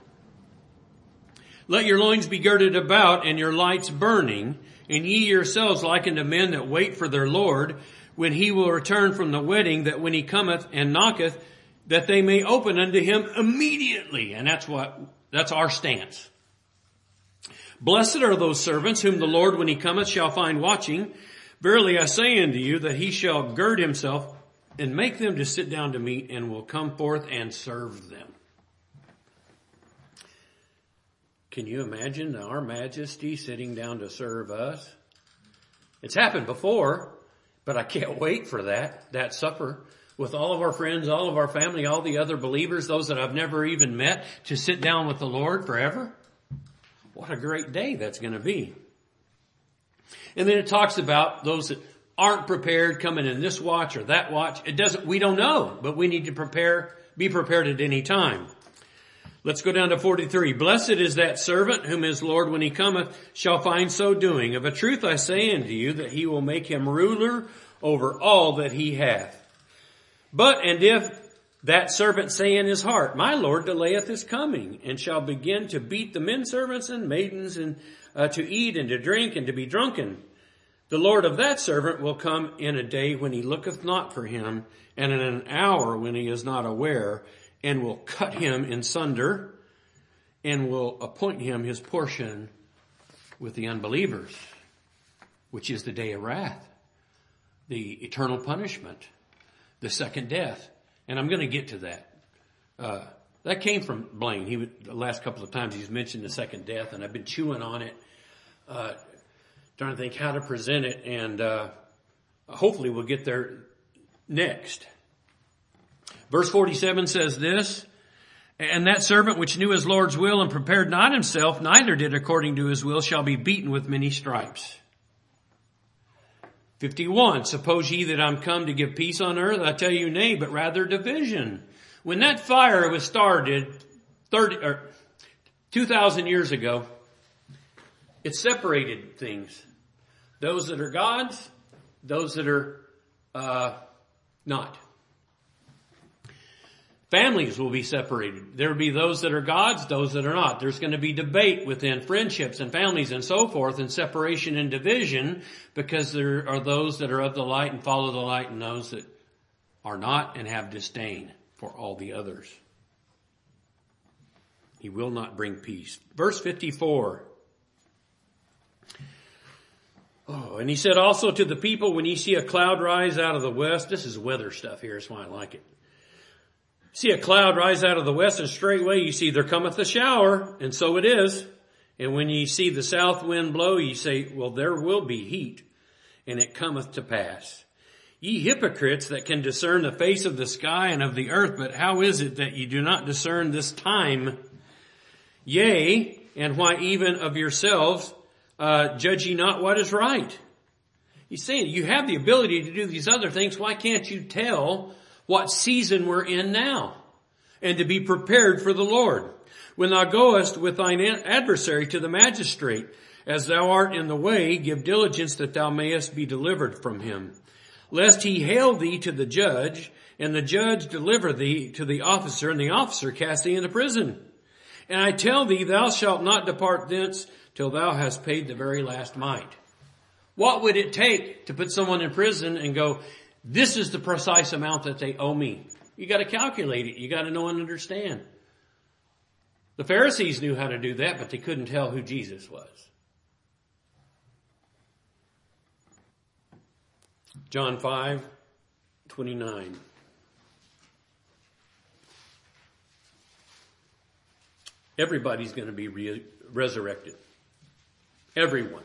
Let your loins be girded about and your lights burning, and ye yourselves like to men that wait for their Lord, when he will return from the wedding, that when he cometh and knocketh, that they may open unto him immediately. And that's what, that's our stance. Blessed are those servants whom the Lord when he cometh shall find watching. Verily I say unto you that he shall gird himself and make them to sit down to meat and will come forth and serve them. Can you imagine our majesty sitting down to serve us? It's happened before, but I can't wait for that, that supper with all of our friends, all of our family, all the other believers, those that I've never even met to sit down with the Lord forever. What a great day that's going to be. And then it talks about those that aren't prepared coming in this watch or that watch. It doesn't, we don't know, but we need to prepare, be prepared at any time. Let's go down to 43. Blessed is that servant whom his Lord when he cometh shall find so doing. Of a truth I say unto you that he will make him ruler over all that he hath. But, and if that servant say in his heart, my Lord delayeth his coming and shall begin to beat the men servants and maidens and uh, to eat and to drink and to be drunken. The Lord of that servant will come in a day when he looketh not for him and in an hour when he is not aware and will cut him in sunder and will appoint him his portion with the unbelievers, which is the day of wrath, the eternal punishment, the second death. And I'm going to get to that. Uh, that came from Blaine. He the last couple of times he's mentioned the second death, and I've been chewing on it, uh, trying to think how to present it, and uh, hopefully we'll get there next. Verse 47 says this, and that servant which knew his Lord's will and prepared not himself, neither did according to his will, shall be beaten with many stripes. 51, suppose ye that I'm come to give peace on earth? I tell you nay, but rather division. When that fire was started 30, or 2,000 years ago, it separated things. Those that are God's, those that are, uh, not. Families will be separated. There will be those that are God's, those that are not. There's going to be debate within friendships and families and so forth and separation and division because there are those that are of the light and follow the light and those that are not and have disdain for all the others. He will not bring peace. Verse 54. Oh, and he said also to the people, when ye see a cloud rise out of the west, this is weather stuff here, that's why I like it see a cloud rise out of the west and straightway you see there cometh a shower, and so it is. And when ye see the south wind blow, ye say, well, there will be heat, and it cometh to pass. Ye hypocrites that can discern the face of the sky and of the earth, but how is it that ye do not discern this time? Yea, and why even of yourselves, uh, judge ye not what is right? He's saying you have the ability to do these other things. Why can't you tell what season we're in now and to be prepared for the Lord. When thou goest with thine adversary to the magistrate, as thou art in the way, give diligence that thou mayest be delivered from him. Lest he hail thee to the judge, and the judge deliver thee to the officer, and the officer cast thee into prison. And I tell thee, thou shalt not depart thence till thou hast paid the very last mite. What would it take to put someone in prison and go, this is the precise amount that they owe me. You gotta calculate it. You gotta know and understand. The Pharisees knew how to do that, but they couldn't tell who Jesus was. John 5, 29. Everybody's going to be re- resurrected. Everyone.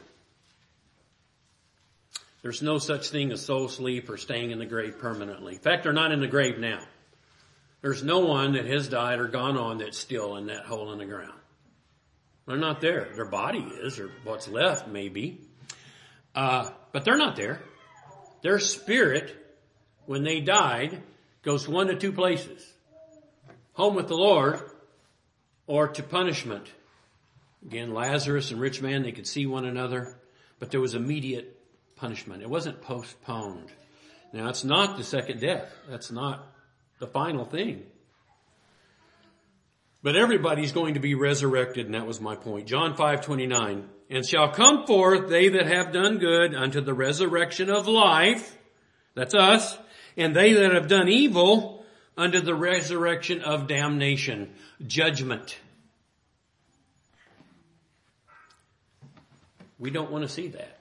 There's no such thing as soul sleep or staying in the grave permanently. In fact, they're not in the grave now. There's no one that has died or gone on that's still in that hole in the ground. They're not there. Their body is, or what's left maybe. Uh, but they're not there. Their spirit, when they died, goes one to two places. Home with the Lord or to punishment. Again, Lazarus and rich man, they could see one another, but there was immediate punishment. It wasn't postponed. Now it's not the second death. That's not the final thing. But everybody's going to be resurrected, and that was my point. John 5, 29. And shall come forth they that have done good unto the resurrection of life. That's us. And they that have done evil unto the resurrection of damnation. Judgment. We don't want to see that.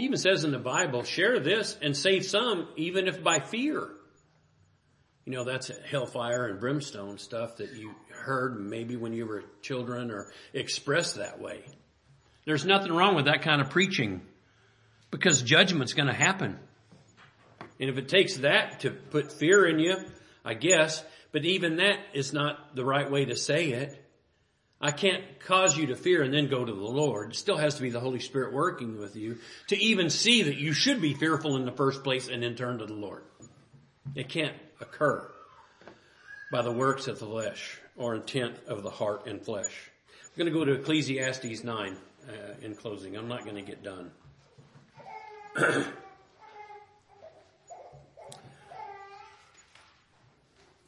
He even says in the Bible, share this and save some, even if by fear. You know, that's hellfire and brimstone stuff that you heard maybe when you were children or expressed that way. There's nothing wrong with that kind of preaching because judgment's going to happen. And if it takes that to put fear in you, I guess, but even that is not the right way to say it. I can't cause you to fear and then go to the Lord. It still has to be the Holy Spirit working with you to even see that you should be fearful in the first place and then turn to the Lord. It can't occur by the works of the flesh or intent of the heart and flesh. I'm going to go to Ecclesiastes 9 uh, in closing. I'm not going to get done.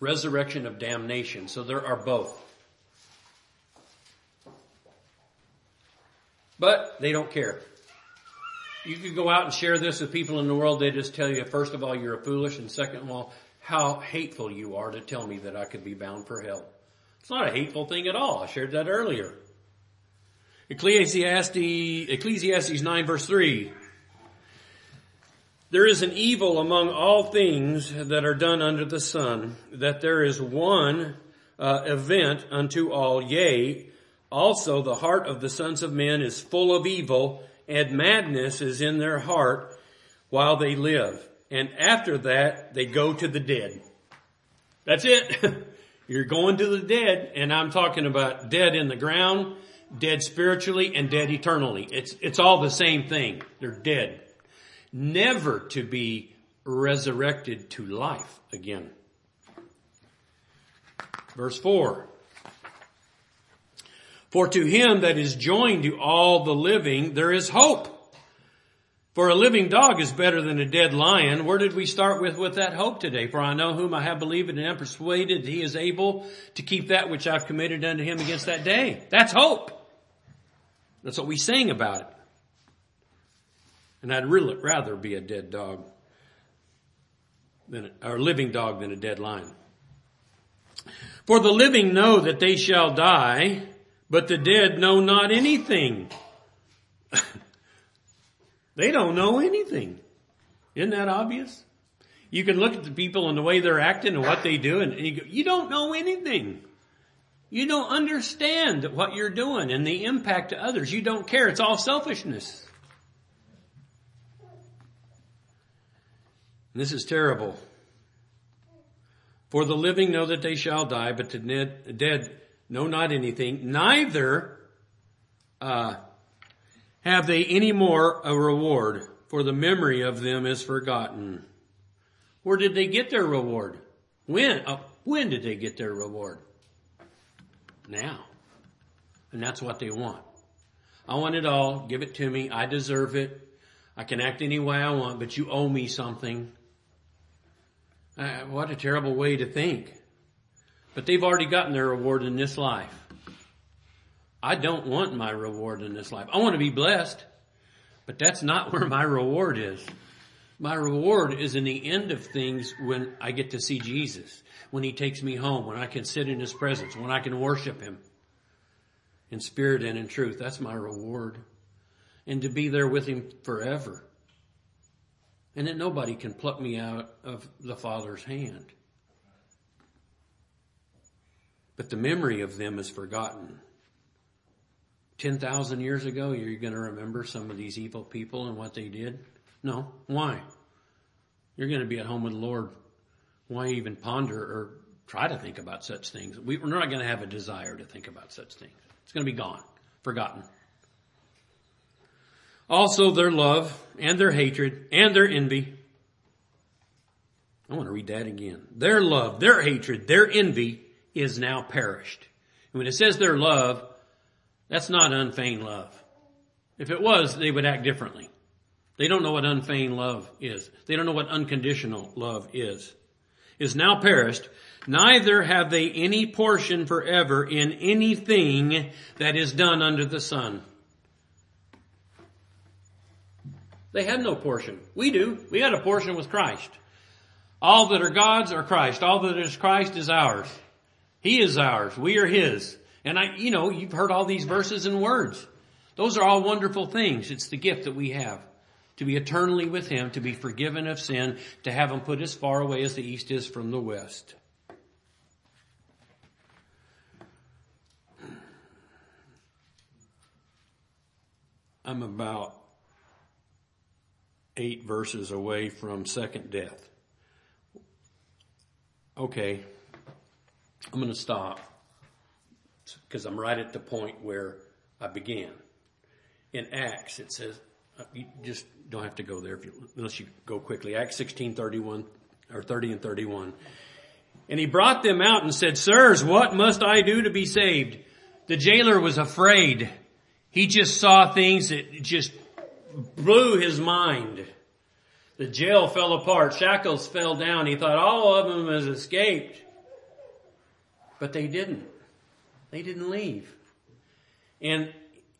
Resurrection of damnation. So there are both. But they don't care. You could go out and share this with people in the world. They just tell you, first of all, you're a foolish, and second of all, how hateful you are to tell me that I could be bound for hell. It's not a hateful thing at all. I shared that earlier. Ecclesiastes, Ecclesiastes 9 verse 3. There is an evil among all things that are done under the sun, that there is one uh, event unto all, yea, also the heart of the sons of men is full of evil, and madness is in their heart while they live. And after that, they go to the dead. That's it. You're going to the dead, and I'm talking about dead in the ground, dead spiritually, and dead eternally. It's, it's all the same thing. They're dead. Never to be resurrected to life again. Verse 4. For to him that is joined to all the living, there is hope. For a living dog is better than a dead lion. Where did we start with with that hope today? For I know whom I have believed and am persuaded he is able to keep that which I've committed unto him against that day. That's hope. That's what we sing about it. And I'd really rather be a dead dog than or a living dog than a dead lion. For the living know that they shall die, but the dead know not anything. They don't know anything. Isn't that obvious? You can look at the people and the way they're acting and what they do and you go, you don't know anything. You don't understand what you're doing and the impact to others. You don't care. It's all selfishness. And this is terrible. For the living know that they shall die, but the dead know not anything. Neither uh, have they any more a reward, for the memory of them is forgotten. Where did they get their reward? When? Uh, when did they get their reward? Now. And that's what they want. I want it all. Give it to me. I deserve it. I can act any way I want, but you owe me something. Uh, what a terrible way to think. But they've already gotten their reward in this life. I don't want my reward in this life. I want to be blessed, but that's not where my reward is. My reward is in the end of things when I get to see Jesus, when he takes me home, when I can sit in his presence, when I can worship him in spirit and in truth. That's my reward. And to be there with him forever. And that nobody can pluck me out of the Father's hand. But the memory of them is forgotten. 10,000 years ago, you're going to remember some of these evil people and what they did? No. Why? You're going to be at home with the Lord. Why even ponder or try to think about such things? We're not going to have a desire to think about such things. It's going to be gone, forgotten. Also their love and their hatred and their envy. I want to read that again. Their love, their hatred, their envy is now perished. And when it says their love, that's not unfeigned love. If it was, they would act differently. They don't know what unfeigned love is. They don't know what unconditional love is. Is now perished. Neither have they any portion forever in anything that is done under the sun. They have no portion. We do. We got a portion with Christ. All that are God's are Christ. All that is Christ is ours. He is ours. We are His. And I, you know, you've heard all these verses and words. Those are all wonderful things. It's the gift that we have. To be eternally with Him, to be forgiven of sin, to have Him put as far away as the East is from the West. I'm about eight verses away from second death. Okay, I'm going to stop because I'm right at the point where I began. In Acts, it says, uh, you just don't have to go there you, unless you go quickly. Acts 16, 31, or 30 and 31. And he brought them out and said, Sirs, what must I do to be saved? The jailer was afraid. He just saw things that just blew his mind. The jail fell apart. Shackles fell down. He thought all of them has escaped. But they didn't. They didn't leave. And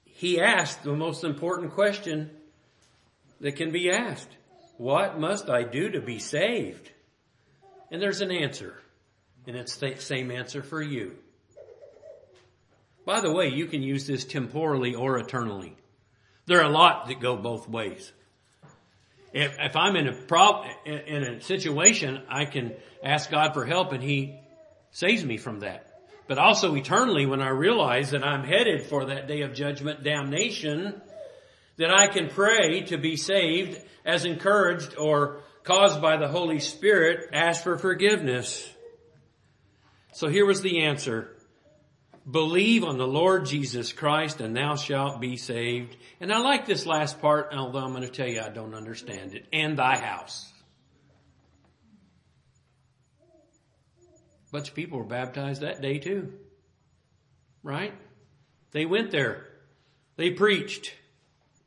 he asked the most important question that can be asked. What must I do to be saved? And there's an answer. And it's the same answer for you. By the way, you can use this temporally or eternally. There are a lot that go both ways. If, if I'm in a problem, in a situation, I can ask God for help and He saves me from that. But also eternally, when I realize that I'm headed for that day of judgment, damnation, that I can pray to be saved as encouraged or caused by the Holy Spirit, ask for forgiveness. So here was the answer. Believe on the Lord Jesus Christ and thou shalt be saved. And I like this last part, although I'm going to tell you I don't understand it. And thy house. A bunch of people were baptized that day too. Right? They went there. They preached.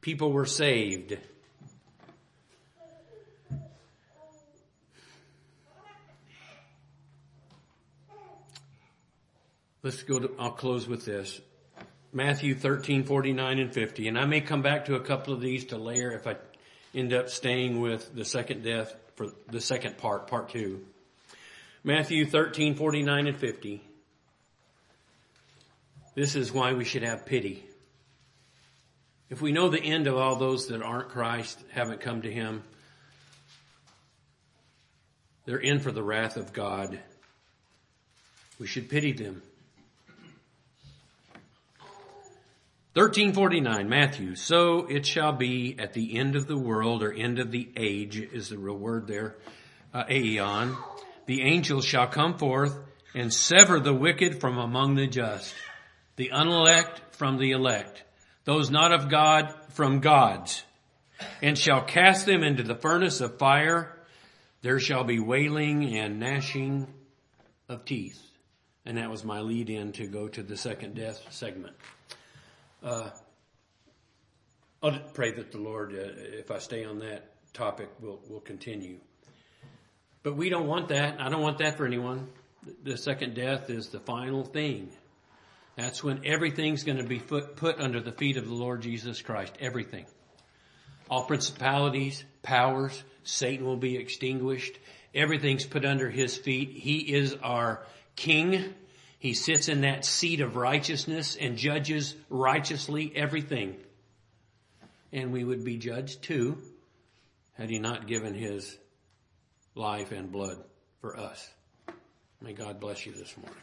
People were saved. Let's go to, I'll close with this. Matthew 13, 49 and 50. And I may come back to a couple of these to layer if I end up staying with the second death for the second part, part two. Matthew 13, 49 and 50. This is why we should have pity. If we know the end of all those that aren't Christ, haven't come to Him, they're in for the wrath of God. We should pity them. 1349, Matthew. So it shall be at the end of the world or end of the age is the real word there, uh, aeon. The angels shall come forth and sever the wicked from among the just, the unelect from the elect, those not of God from God's, and shall cast them into the furnace of fire. There shall be wailing and gnashing of teeth. And that was my lead in to go to the second death segment. Uh, I'll pray that the Lord, uh, if I stay on that topic, will will continue. But we don't want that. I don't want that for anyone. The second death is the final thing. That's when everything's going to be put, under the feet of the Lord Jesus Christ. Everything. All principalities, powers, Satan will be extinguished. Everything's put under his feet. He is our king. He sits in that seat of righteousness and judges righteously everything. And we would be judged too had he not given his life and blood for us. May God bless you this morning.